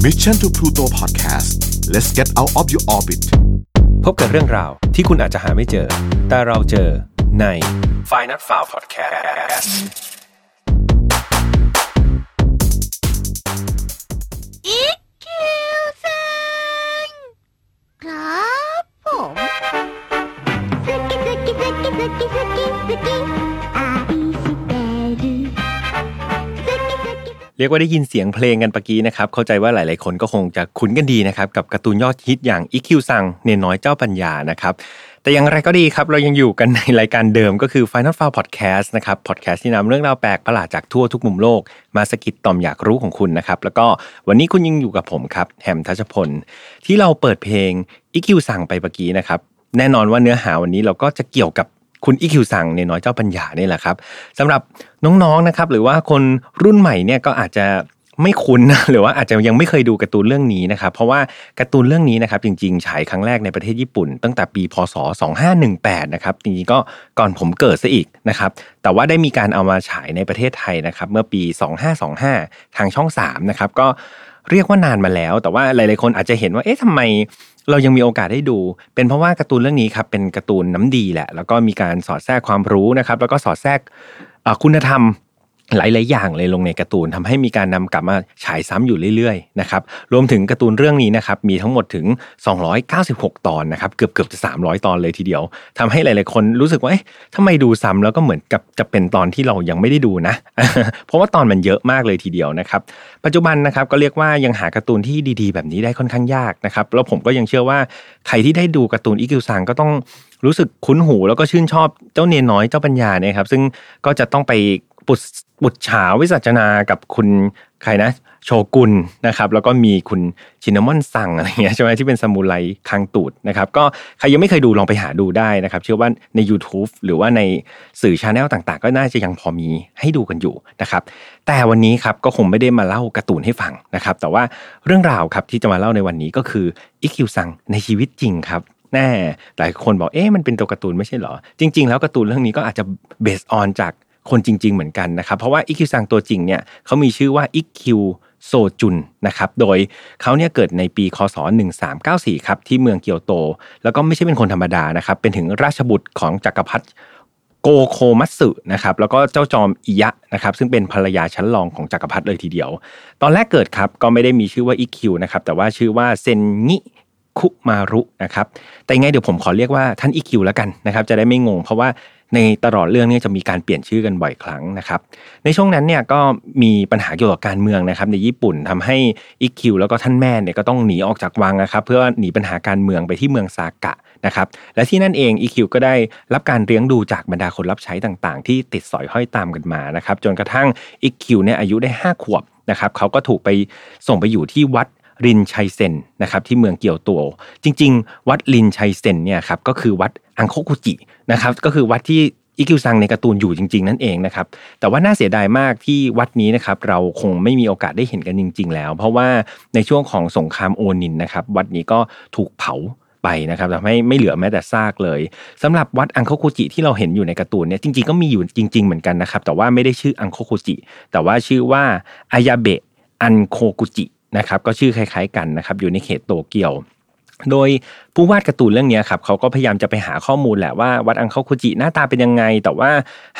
Mission to Pluto Podcast let's get out of your orbit พบกับเรื่องราวที่คุณอาจจะหาไม่เจอ แต่เราเจอใน f i n a l f i l e Podcast อีคิวซังครับผมすきすきすきすきすきすき เรียกว่าได้ยินเสียงเพลงกันปะกี้นะครับ เข้าใจว่าหลาย ๆ คนก็คงจะคุ้นกันดีนะครับ กับการ์ตูนยอดฮิตอย่างอีคิวซังเนน้อยเจ้าปัญญานะครับ แต่อย่างไรก็ดีครับ เรายังอยู่กันในรายการเดิมก็คือ Final f i l e Podcast นะครับ podcast ที่นำเรื่องราวแปลกประหลาดจากทั่วทุกมุมโลก มาสะกิดต่อมอยากรู้ของคุณนะครับ แล้วก็วันนี้คุณยังอยู่กับผมครับแฮมทัชพล ที่เราเปิดเพลงอีคิวซังไปปะกี้นะครับแน่นอนว่าเนื้อหาวันนี้เราก็จะเกี่ยวกับ คุณอีคิวซังในน้อยเจ้าปัญญานี่แหละครับสำหรับน้องๆนะครับหรือว่าคนรุ่นใหม่เนี่ยก็อาจจะไม่คุ้นหรือว่าอาจจะยังไม่เคยดูการ์ตูนเรื่องนี้นะครับ เพราะว่าการ์ตูนเรื่องนี้นะครับ จริงๆฉายครั้งแรกในประเทศญี่ปุ่น ตั้งแต่ปีพศ 2518 นะครับจริงๆก็ก่อนผมเกิดซะอีกนะครับ แต่ว่าได้มีการเอามาฉายในประเทศไทยนะครับ เมื่อปี 2525 ทางช่อง 3 นะครับ ก็เรียกว่านานมาแล้ว แต่ว่าหลายๆคนอาจจะเห็นว่าเอ๊ะทำไม เรายังมีโอกาสได้ดู เป็นเพราะว่าการ์ตูนเรื่องนี้ครับเป็นการ์ตูนน้ำดีแหละ แล้วก็มีการสอดแทรกความรู้นะครับ แล้วก็สอดแทรกคุณธรรม หลาย ๆ อย่างเลยลงในการ์ตูนทำให้มีการนำกลับมาฉายซ้ำอยู่เรื่อย ๆ นะครับ รวมถึงการ์ตูนเรื่องนี้นะครับ มีทั้งหมดถึง 296 ตอนนะครับ เกือบเกือบจะ 300 ตอนเลยทีเดียวทำให้หลาย ๆ คนรู้สึกว่าเอ๊ะทำไมดูซ้ำแล้วก็เหมือนกับจะเป็นตอนที่เรายังไม่ได้ดูนะ เพราะว่าตอนมันเยอะมากเลยทีเดียวนะครับ ปัจจุบันนะครับก็เรียกว่ายังหาการ์ตูนที่ดี ๆ แบบนี้ได้ค่อนข้างยากนะครับ แล้วผมก็ยังเชื่อว่าใครที่ได้ดูการ์ตูนอีคิวซังก็ต้องรู้สึกคุ้นหูแล้วก็ชื่นชอบเจ้าเณรน้อยเจ้าปัญญาเนี่ยครับซึ่งก็จะต้องไป ปุดปุจฉาวิสัชนากับคุณใครนะโชกุนนะครับแล้วก็มีคุณชินเอมอนซังอะไรเงี้ยใช่ไหมที่เป็นซามูไรคางตูดนะครับก็ใครยังไม่เคยดูลองไปหาดูได้นะครับเชื่อว่าใน YouTube หรือว่าในสื่อ channel ต่างๆ ก็น่าจะยังพอมีให้ดูกันอยู่นะครับแต่วันนี้ครับก็คงไม่ได้มาเล่าการ์ตูนให้ฟังนะครับแต่ว่าเรื่องราวครับที่จะมาเล่าในวันนี้ก็คืออิคิวซังในชีวิตจริงครับแน่หลายคนบอกเอ๊ะมันเป็นตัวการ์ตูนไม่ใช่เหรอ จริง ๆ แล้วการ์ตูนเรื่องนี้ก็อาจจะ base on จาก คนจริง ๆ เหมือนกันนะครับ เพราะว่าอิคิวซังตัวจริงเนี่ยเขามีชื่อว่าอิคิวโซจุนนะครับโดยเขาเนี่ยเกิดในปีคศ 1394 ครับที่เมืองเกียวโต แล้วก็ไม่ใช่เป็นคนธรรมดานะครับเป็นถึงราชบุตรของจักรพรรดิโกโคมัตสึนะครับแล้วก็เจ้าจอมอิยะนะครับซึ่งเป็นภรรยาชั้นรองของจักรพรรดิเลยทีเดียว ตอนแรกเกิดครับก็ไม่ได้มีชื่อว่าอิคิวนะครับแต่ว่าชื่อว่าเซนงิคุมารุนะครับแต่ไงเดี๋ยวผมขอเรียกว่าท่านอิคิวแล้วกันนะครับจะได้ไม่งงเพราะว่า ในตลอดเรื่องนี้จะมีการเปลี่ยนชื่อกันบ่อยครั้งนะครับ ในช่วงนั้นเนี่ยก็มีปัญหาเกี่ยวกับการเมืองนะครับ ในญี่ปุ่นทำให้อิคิวแล้วก็ท่านแม่เนี่ยก็ต้องหนีออกจากวังนะครับ เพื่อหนีปัญหาการเมืองไปที่เมืองซากะนะครับ และที่นั่นเองอิคิวก็ได้รับการเลี้ยงดูจากบรรดาคนรับใช้ต่างๆ ที่ติดสอยห้อยตามกันมานะครับ จนกระทั่งอิคิวเนี่ยอายุได้ 5 ขวบนะครับเขาก็ถูกไปส่งไปอยู่ที่วัดรินชัยเซนนะครับที่เมืองเกียวโต จริง ๆ วัดรินชัยเซนเนี่ยครับก็คือวัด อังโคกุจินะครับก็คือวัดที่อิคิวซังในการ์ตูนอยู่จริง ๆ นั่นเองนะครับแต่ว่าน่าเสียดายมากที่วัดนี้นะครับเราคงไม่มีโอกาสได้เห็นกันจริง ๆ แล้ว เพราะว่าในช่วงของสงครามโอนินนะครับวัดนี้ก็ถูกเผาไปนะครับทำให้ไม่เหลือแม้แต่ซากเลยสำหรับวัดอังโคกุจิที่เราเห็นอยู่ในการ์ตูนเนี่ยจริงๆก็มีอยู่จริง ๆ เหมือนกันนะครับแต่ว่าไม่ได้ชื่ออังโคกุจิแต่ว่าชื่อว่าอายาเบะอันโคกุจินะครับก็ชื่อคล้าย ๆ กันนะครับอยู่ในเขตโตเกียว โดยผู้วาดการ์ตูนเรื่องนี้ครับเขาก็พยายามจะไปหาข้อมูลแหละว่าวัดอังโคคุจิหน้าตาเป็นยังไง แต่ว่า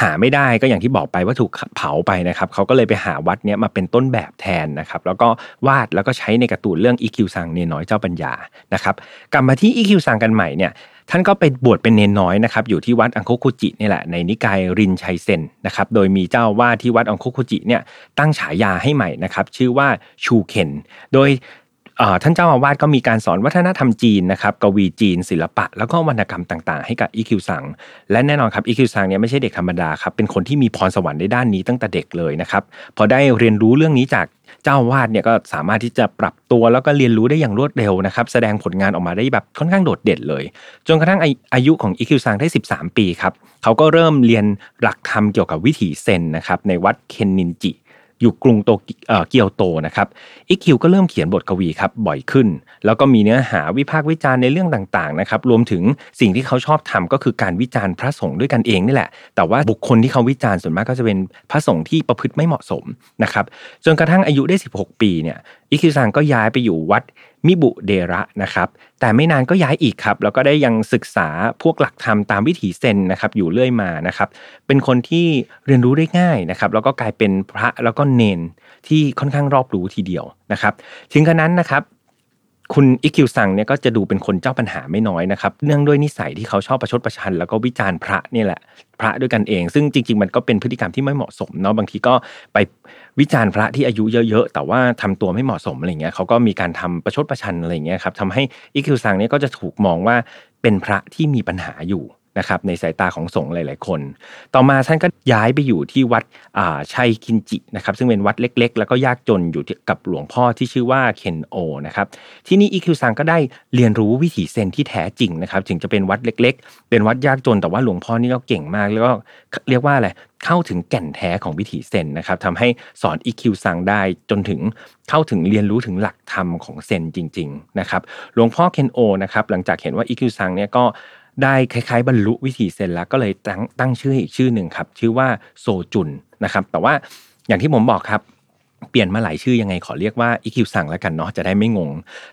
หาไม่ได้ก็อย่างที่บอกไปว่าถูกเผาไปนะครับเขาก็เลยไปหาวัดเนี้ยมาเป็นต้นแบบแทนนะครับแล้วก็วาดแล้วก็ใช้ในการ์ตูนเรื่องอีคิวซังเนน้อยเจ้าปัญญานะครับกลับมาที่อีคิวซังกันใหม่เนี่ยท่านก็ไปบวชเป็นเณรน้อยนะครับอยู่ที่วัดอังโคคุจินี่แหละในนิกายรินไซเซนนะครับโดยมีเจ้าอาวาสที่วัดอังโคคุจิเนี่ยตั้งฉายาให้ใหม่นะครับชื่อว่าชูเคนโดย ท่านเจ้าอาวาสก็มีการสอนวัฒนธรรมจีนนะครับกวีจีน ศิลปะ แล้วก็วรรณกรรมต่างๆ ให้กับอีคิวซังและแน่นอนครับอีคิวซังเนี่ยไม่ใช่เด็กธรรมดาครับเป็นคนที่มีพรสวรรค์ในด้านนี้ตั้งแต่เด็กเลยนะครับพอได้เรียนรู้เรื่องนี้จากเจ้าอาวาสเนี่ยก็สามารถที่จะปรับตัวแล้วก็เรียนรู้ได้อย่างรวดเร็วนะครับแสดงผลงานออกมาได้แบบค่อนข้างโดดเด่นเลย จนกระทั่งอาอายุของอีคิวซังได้ 13 ปีครับเขาก็เริ่มเรียนหลักธรรมเกี่ยวกับวิถีเซนนะครับในวัดเคนนินจิ อยู่กรุงโตเกียวโตนะครับอิคิวก็เริ่มเขียนบทกวีครับบ่อยขึ้น แล้วก็มีเนื้อหาวิพากษ์วิจารณ์ในเรื่องต่างๆนะครับรวมถึงสิ่งที่เขาชอบทำก็คือการวิจารณ์พระสงฆ์ด้วยกันเองนี่แหละ แต่ว่าบุคคลที่เขาวิจารณ์ส่วนมากก็จะเป็นพระสงฆ์ที่ประพฤติไม่เหมาะสมนะครับจนกระทั่งอายุได้ 16 ปีเนี่ยอิคิวซังก็ย้ายไปอยู่วัด มิบุเดระนะครับแต่ไม่นานก็ย้ายอีกครับแล้วก็ได้ยังศึกษาพวกหลักธรรมตามวิถีเซนนะครับอยู่เรื่อยมานะครับเป็นคนที่เรียนรู้ได้ง่ายนะครับแล้วก็กลายเป็นพระแล้วก็เนนที่ค่อนข้างรอบรู้ทีเดียวนะครับถึงขนาดนั้นนะครับ คุณอิคิวซังเนี่ยก็จะดูเป็นคนเจ้าปัญหาไม่น้อยนะครับเนื่องด้วยนิสัยที่เขาชอบประชดประชัน แล้วก็วิจารณ์พระนี่แหละ พระด้วยกันเอง ซึ่งจริง ๆ มันก็เป็นพฤติกรรมที่ไม่เหมาะสมเนาะบางทีก็ไปวิจารณ์พระที่อายุเยอะๆแต่ว่าทำตัวไม่เหมาะสมอะไรเงี้ยเขาก็มีการทำประชดประชันอะไรเงี้ยครับทำให้อิคิวซังเนี่ยก็จะถูกมองว่าเป็นพระที่มีปัญหาอยู่ นะครับในสายตาของสงฆ์หลาย ๆ คน ต่อมาท่านก็ย้ายไปอยู่ที่วัดชัยคินจินะครับซึ่งเป็นวัดเล็ก ๆ แล้วก็ยากจนอยู่กับหลวงพ่อที่ชื่อว่าเคนโอนะครับที่นี่อีคิวซังก็ได้เรียนรู้วิถีเซนที่แท้จริงนะครับถึงจะเป็นวัดเล็ก ๆ เป็นวัดยากจนแต่ว่าหลวงพ่อนี่ก็เก่งมาก แล้วก็เรียกว่าอะไรเข้าถึงแก่นแท้ของวิถีเซนนะครับทำให้สอนอีคิวซังได้จนถึงเข้าถึงเรียนรู้ถึงหลักธรรมของเซนจริง ๆ นะครับหลวงพ่อเคนโอนะครับหลังจากเห็นว่าอีคิวซังเนี่ยก็ ได้คล้ายๆ บรรลุวิถีเซนแล้วก็เลยตั้งตั้งชื่ออีกชื่อหนึ่งครับ ชื่อว่าโซจุนนะครับ แต่ว่าอย่างที่ผมบอกครับ เปลี่ยนมาหลายชื่อยังไงขอเรียกว่าอีคิวซังแล้วกันเนาะจะได้ไม่งง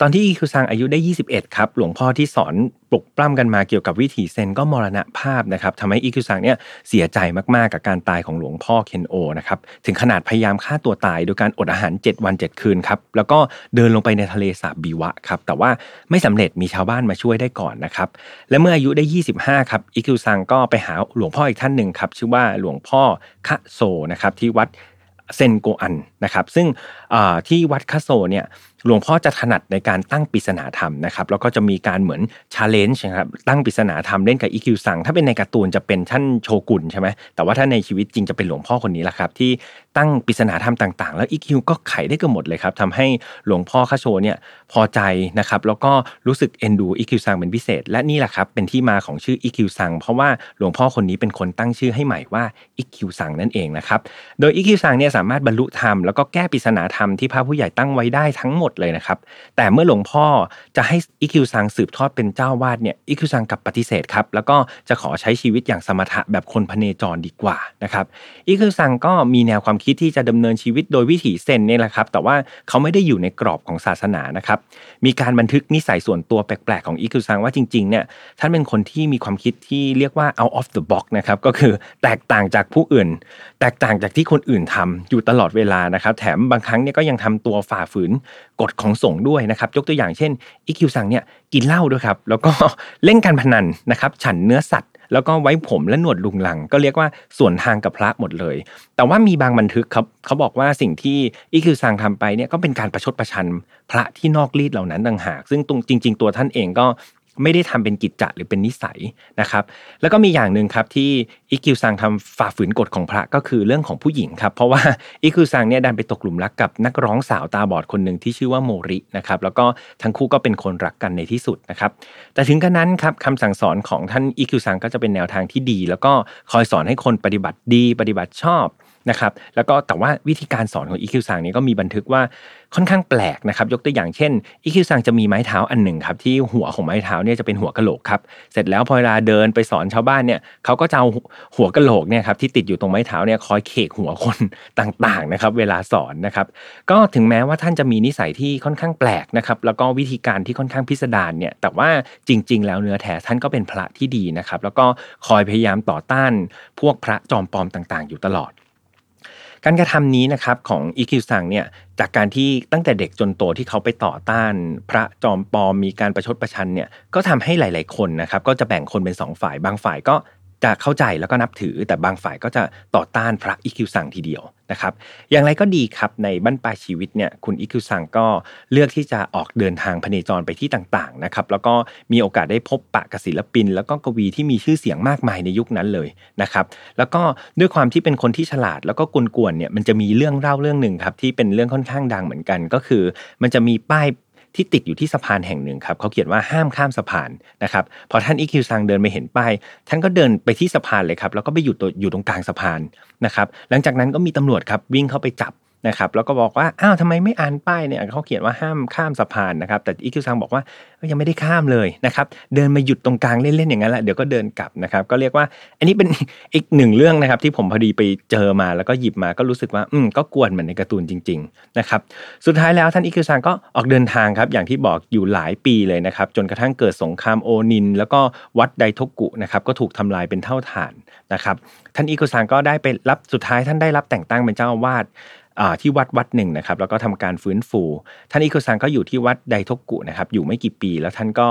ตอนที่อีคิวซังอายุได้ 21 ครับ หลวงพ่อที่สอนปลุกปล้ำกันมาเกี่ยวกับวิถีเซนก็มรณภาพนะครับทำให้อีคิวซังเนี่ยเสียใจมากๆกับการตายของหลวงพ่อเคนโอนะครับถึงขนาดพยายามฆ่าตัวตายโดยการอดอาหาร 7 วัน 7 คืนครับแล้วก็เดินลงไปในทะเลสาบบีวะครับแต่ว่าไม่สำเร็จมีชาวบ้านมาช่วยได้ก่อนนะครับและเมื่ออายุได้ 25 ครับอีคิวซังก็ไปหาหลวงพ่ออีกท่านหนึ่งครับชื่อว่าหลวงพ่อคะโซนะครับที่วัด เซนโกอันนะครับ ซึ่งที่วัดคาโซเนี่ยหลวงพ่อจะถนัดในการตั้งปริศนาธรรมนะครับแล้วก็จะมีการเหมือนchallenge นะครับตั้งปริศนาธรรมเล่นกับอีคิวซังถ้าเป็นในการ์ตูนจะเป็นท่านโชกุนใช่ไหมแต่ว่าถ้าในชีวิตจริงจะเป็นหลวงพ่อคนนี้แหละครับที่ ตั้งปริศนาธรรมต่างๆ แล้วอีคิวก็ไขได้เกือบหมดเลยครับทำให้หลวงพ่อคาโชเนี่ยพอใจนะครับแล้วก็รู้สึกเอ็นดูอีคิวซังเป็นพิเศษ และนี่แหละครับเป็นที่มาของชื่ออีคิวซังเพราะว่าหลวงพ่อคนนี้เป็นคนตั้งชื่อให้ใหม่ว่าอีคิวซังนั่นเองนะครับโดยอีคิวซังเนี่ยสามารถบรรลุธรรมแล้วก็แก้ปริศนาธรรมที่พระผู้ใหญ่ตั้งไว้ได้ทั้งหมดเลยนะครับแต่เมื่อหลวงพ่อจะให้อีคิวซังสืบทอดเป็นเจ้าอาวาสเนี่ยอีคิวซังกลับปฏิเสธครับแล้วก็จะขอใช้ชีวิตอย่างสมถะแบบคนพเนจรดีกว่านะครับอีคิวซังก็มีแนวความคิดที่จะดำเนินชีวิตโดยวิถีเซนเนี่ยแหละครับ แต่ว่าเขาไม่ได้อยู่ในกรอบของศาสนานะครับ มีการบันทึกนิสัยส่วนตัวแปลกๆของอีคิวซังว่าจริงๆเนี่ยท่านเป็นคนที่มีความคิดที่เรียกว่า out of the box นะครับก็คือแตกต่างจากผู้อื่น แตกต่างจากที่คนอื่นทำอยู่ตลอดเวลานะครับ แถมบางครั้งเนี่ยก็ยังทำตัวฝ่าฝืนกฎของสงฆ์ด้วยนะครับ ยกตัวอย่างเช่นอีคิวซังเนี่ยกินเหล้าด้วยครับแล้วก็เล่นการพนันนะครับฉันเนื้อสัตว์ แล้วก็ไว้ผมและหนวดลุงลัง ก็เรียกว่าส่วนทางกับพระหมดเลย แต่ว่ามีบางบันทึกครับเขาบอกว่าสิ่งที่อีคิวซังทำไปเนี่ยก็เป็นการประชดประชันพระที่นอกรีดเหล่านั้นต่างหาก ซึ่งตรงจริง ๆ ตัวท่านเองก็ ไม่ได้ทำเป็นกิจจะหรือเป็นนิสัยนะครับ แล้วก็มีอย่างหนึ่งครับที่อีคิวซังทำฝ่าฝืนกฎของพระก็คือเรื่องของผู้หญิงครับ เพราะว่าอีคิวซังเนี่ยดันไปตกหลุมรักกับนักร้องสาวตาบอดคนหนึ่งที่ชื่อว่าโมรินะครับแล้วก็ทั้งคู่ก็เป็นคนรักกันในที่สุดนะครับ แต่ถึงกระนั้นครับคำสั่งสอนของท่านอีคิวซังก็จะเป็นแนวทางที่ดี แล้วก็คอยสอนให้คนปฏิบัติดีปฏิบัติชอบ นะครับแล้วก็แต่ว่าวิธีการสอนของอีคิวซังนี้ก็มีบันทึกว่าค่อนข้างแปลกนะครับยกตัวอย่างเช่นอีคิวซังจะมีไม้เท้าอันหนึ่งครับที่หัวของไม้เท้าเนี่ยจะเป็นหัวกะโหลกครับเสร็จแล้วพอเวลาเดินไปสอนชาวบ้านเนี่ยเขาก็จะเอาหัวกะโหลกเนี่ยครับที่ติดอยู่ตรงไม้เท้าเนี่ยคอยเขกหัวคนต่างๆนะครับเวลาสอนนะครับก็ถึงแม้ว่าท่านจะมีนิสัยที่ค่อนข้างแปลกนะครับแล้วก็วิธีการที่ค่อนข้างพิสดารเนี่ยแต่ว่าจริง ๆ แล้วเนื้อแท้ท่านก็เป็นพระที่ดีนะครับแล้วก็คอยพยายามต่อต้านพวกพระจอมปลอมต่าง ๆ อยู่ตลอด การกระทำนี้นะครับของอีคิวซังเนี่ยจากการที่ตั้งแต่เด็กจนโตที่เขาไปต่อต้าน พระจอมปลอมมีการประชดประชันเนี่ยก็ทำให้หลาย ๆ คนนะครับก็จะแบ่งคนเป็นสองฝ่าย บางฝ่ายก็จะเข้าใจแล้วก็นับถือ แต่บางฝ่ายก็จะต่อต้านพระอีคิวซังทีเดียว นะครับ อย่างไรก็ดีครับในบั้นปลายชีวิตเนี่ยคุณอิคิวซังก็เลือกที่จะออกเดินทางพเนจรไปที่ต่างๆนะครับแล้วก็มีโอกาสได้พบปะกับศิลปิน แล้วก็กวีที่มีชื่อเสียงมากมายในยุคนั้นเลยนะครับ แล้วก็ด้วยความที่เป็นคนที่ฉลาด แล้วก็กวนๆเนี่ยมันจะมีเรื่องเล่าเรื่องหนึ่งครับที่เป็นเรื่องค่อนข้างดังเหมือนกัน ก็คือ มันจะมีป้าย ที่ติดอยู่ที่สะพานแห่งหนึ่งครับเขาเขียนว่าห้ามข้ามสะพานนะครับพอท่านอีคิวซังเดินไปเห็นป้ายท่านก็เดินไปที่สะพานเลยครับแล้วก็ไปอยู่ตัวอยู่ตรงกลางสะพานนะครับหลังจากนั้นก็มีตำรวจครับวิ่งเข้าไปจับ นะครับแล้วก็บอกว่าอ้าวทำไมไม่อ่านป้ายเนี่ยเขาเขียนว่าห้ามข้ามสะพานนะครับ แต่อีคิวซังบอกว่ายังไม่ได้ข้ามเลยนะครับเดินมาหยุดตรงกลางเล่นๆอย่างนั้นแหละเดี๋ยวก็เดินกลับนะครับก็เรียกว่าอันนี้เป็นอีกหนึ่งเรื่องนะครับ ที่ผมพอดีไปเจอมาแล้วก็หยิบมาก็รู้สึกว่าอืมก็กวนเหมือนในการ์ตูนจริงๆนะครับสุดท้ายแล้วท่านอิคิวซังก็ออกเดินทางครับอย่างที่บอกอยู่หลายปีเลยนะครับจนกระทั่งเกิดสงครามโอนิน แล้วก็วัดไดทกุนะครับก็ถูกทำลายเป็นเท่าฐานนะครับท่านอิคิวซังก็ได้ไปรับสุดท้ายท่านได้รับแต่งตั้งเป็นเจ้าอาวาส ที่วัดวัดหนึ่งนะครับแล้วก็ทำการฟื้นฟู ท่านอิคุซังก็อยู่ที่วัดไดทกุนะครับอยู่ไม่กี่ปี แล้วท่านก็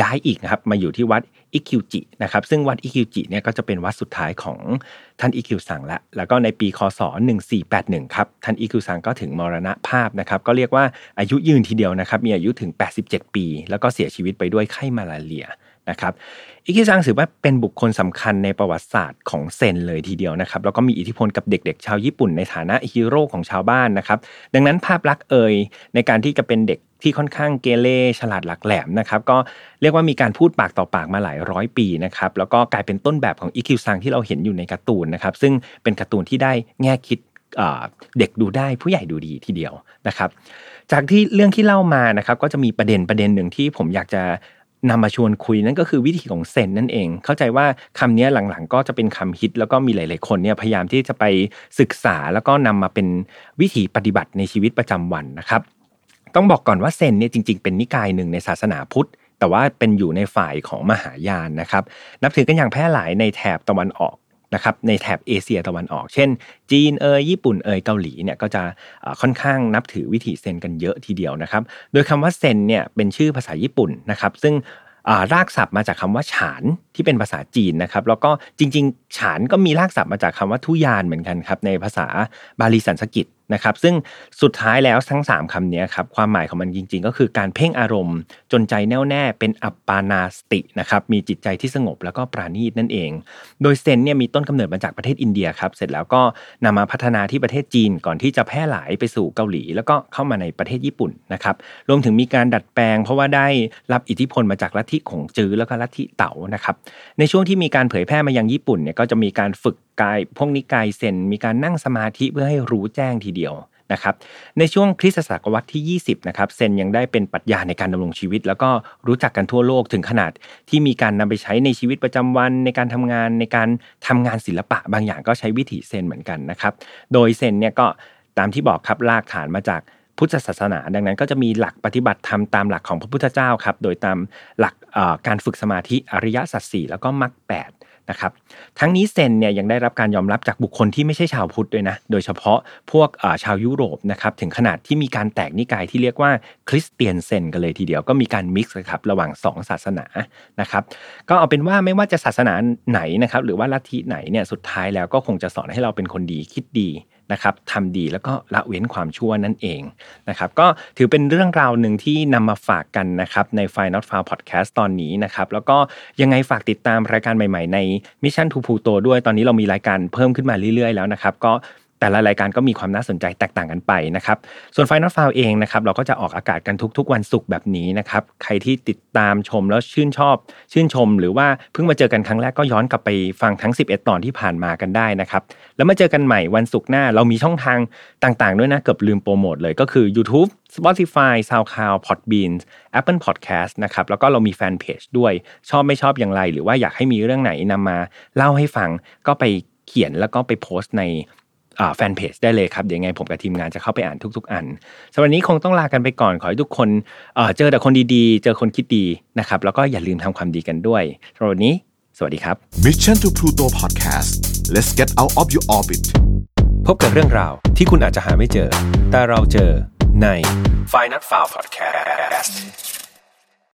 ย้ายอีกนะครับมาอยู่ที่วัดอิคิวจินะครับซึ่งวัดอิคิวจิเนี่ยก็จะเป็นวัดสุดท้ายของท่านอิคคิวซังละแล้วก็ในปีคศ 1481ครับท่านอิคคิวซังก็ถึงมรณภาพนะครับก็เรียกว่าอายุยืนทีเดียวนะครับมีอายุถึง 87 ปี แล้วก็เสียชีวิตไปด้วยไข้มาลาเรีย นะครับอิคคิวซังถือว่าเป็นบุคคลสำคัญในประวัติศาสตร์ของเซนเลยทีเดียวนะครับแล้วก็มีอิทธิพลกับเด็กๆ ชาวญี่ปุ่นในฐานะฮีโร่ของชาวบ้านนะครับดังนั้นภาพลักษณ์เอ่ยในการที่จะเป็นเด็กที่ค่อนข้างเกเรฉลาดหลักแหลมนะครับก็เรียกว่ามีการพูดปากต่อปากมาหลายร้อยปีนะครับแล้วก็กลายเป็นต้นแบบของอิคคิวซังที่เราเห็นอยู่ในการ์ตูนนะครับซึ่งเป็นการ์ตูนที่ได้แง่คิดเด็กดูได้ผู้ใหญ่ดูดีทีเดียวนะครับ จากที่เรื่องที่เล่ามานะครับก็จะมีประเด็นประเด็นหนึ่งที่ผมอยากจะ นำมาชวนคุยนั่นก็คือวิธีของเซนนั่นเอง เข้าใจว่าคำนี้หลังๆ ก็จะเป็นคำฮิต แล้วก็มีหลายๆคนเนี่ยพยายามที่จะไปศึกษาแล้วก็นำมาเป็นวิธีปฏิบัติในชีวิตประจำวันนะครับ ต้องบอกก่อนว่าเซนเนี่ยจริง ๆ เป็นนิกายหนึ่งในศาสนาพุทธแต่ว่าเป็นอยู่ในฝ่ายของมหายานนะครับ นับถือกันอย่างแพร่หลายในแถบตะวันออก นะครับในแถบเอเชียตะวันออก เช่น จีนเอยญี่ปุ่นเอยเกาหลีเนี่ยก็จะค่อนข้างนับถือวิธีเซนกันเยอะทีเดียวนะครับ โดยคำว่าเซนเนี่ยเป็นชื่อภาษาญี่ปุ่นนะครับซึ่งรากศัพท์มาจากคำว่าฉานที่เป็นภาษาจีนนะครับแล้วก็จริงๆ ฉานก็มีรากศัพท์มาจากคำว่าทุยานเหมือนกันครับในภาษาบาลีสันสกิต นะครับซึ่งสุดท้ายแล้วทั้ง 3คำนี้ครับความหมายของมันจริง ๆ ก็คือการเพ่งอารมณ์ จนใจแน่วแน่เป็นอัปปานาสตินะครับมีจิตใจที่สงบแล้วก็ปราณีตนั่นเอง โดยเซนเนี่ยมีต้นกำเนิดมาจากประเทศอินเดียครับเสร็จแล้วก็นำมาพัฒนาที่ประเทศจีนก่อนที่จะแพร่หลายไปสู่เกาหลี แล้วก็เข้ามาในประเทศญี่ปุ่นนะครับรวมถึงมีการดัดแปลง เพราะว่าได้รับอิทธิพลมาจากลัทธิของจื้อแล้วก็ลัทธิเต๋านะครับในช่วงที่มีการเผยแพร่มายังญี่ปุ่นเนี่ยก็จะมีการฝึก กายพวกนิกายเซนมีการนั่งสมาธิเพื่อให้รู้แจ้งทีเดียวนะครับในช่วงคริสตศตวรรษที่ 20นะครับเซนยังได้เป็นปรัชญาในการดำรงชีวิต แล้วก็รู้จักกันทั่วโลกถึงขนาดที่มีการนำไปใช้ในชีวิตประจำวัน ในการทำงานในการทำงานศิลปะ บางอย่างก็ใช้วิถีเซนเหมือนกันนะครับโดยเซนเนี่ยก็ตามที่บอกครับลากฐานมาจากพุทธศาสนา ดังนั้นก็จะมีหลักปฏิบัติธรรมตามหลักของพระพุทธเจ้าครับโดยตามหลักการฝึกสมาธิอริยสัจสี่แล้วก็มรรคแปด นะครับทั้งนี้เซนเนี่ยยังได้รับการยอมรับจากบุคคลที่ไม่ใช่ชาวพุทธด้วยนะโดยเฉพาะพวกชาวยุโรปนะครับถึงขนาดที่มีการแตกนิกายที่เรียกว่าคริสเตียนเซนกันเลยทีเดียวก็มีการมิกซ์ครับระหว่าง 2 ศาสนานะครับก็เอาเป็นว่าไม่ว่าจะศาสนาไหนนะครับหรือว่าลัทธิไหนเนี่ยสุดท้ายแล้วก็คงจะสอนให้เราเป็นคนดีคิดดี นะครับทำดีแล้วก็ละเว้นความชั่วนั่นเองนะครับก็ถือเป็นเรื่องราวหนึ่งที่นำมาฝากกันนะครับใน f i n a l f o u n Podcast ตอนนี้นะครับแล้วก็ยังไงฝากติดตามรายการใหม่ ๆ ใน Mission to Pluto ด้วยตอนนี้เรามีรายการเพิ่มขึ้นมาเรื่อยๆแล้วนะครับก็ แต่ละรายการก็มีความน่าสนใจแตกต่างกันไปนะครับ ส่วนไฟนอลฟาวเองนะครับเราก็จะออกอากาศกันทุกๆ วันศุกร์แบบนี้นะครับใครที่ติดตามชมแล้วชื่นชอบ ชื่นชม หรือว่าเพิ่งมาเจอกันครั้งแรกก็ย้อนกลับไปฟังทั้ง 11 ตอนที่ผ่านมากันได้นะครับแล้วมาเจอกันใหม่วันศุกร์หน้า เรามีช่องทางต่างๆ ด้วยนะเกือบลืมโปรโมทเลยก็คือ YouTube Spotify SoundCloud Podbean Apple Podcast นะครับแล้วก็เรามีแฟนเพจด้วยชอบไม่ชอบอย่างไร หรือว่าอยากให้มีเรื่องไหนนำมาเล่าให้ฟังก็ไปเขียนแล้วก็ไปโพสต์ใน แฟนเพจได้เลยครับเดี๋ยวไงผมกับทีมงานจะเข้าไปอ่านทุก ๆ อันสำหรับนี้คงต้องลากันไปก่อนขอให้ทุกคนเจอแต่คนดีๆ เจอคนคิดดีนะครับแล้วก็อย่าลืมทำความดีกันด้วยสำหรับนี้ สวัสดีครับ Mission to Pluto Podcast let's get out of your orbit พบกับเรื่องราวที่คุณอาจจะหาไม่เจอ แต่เราเจอใน f i n a l f i l e Podcast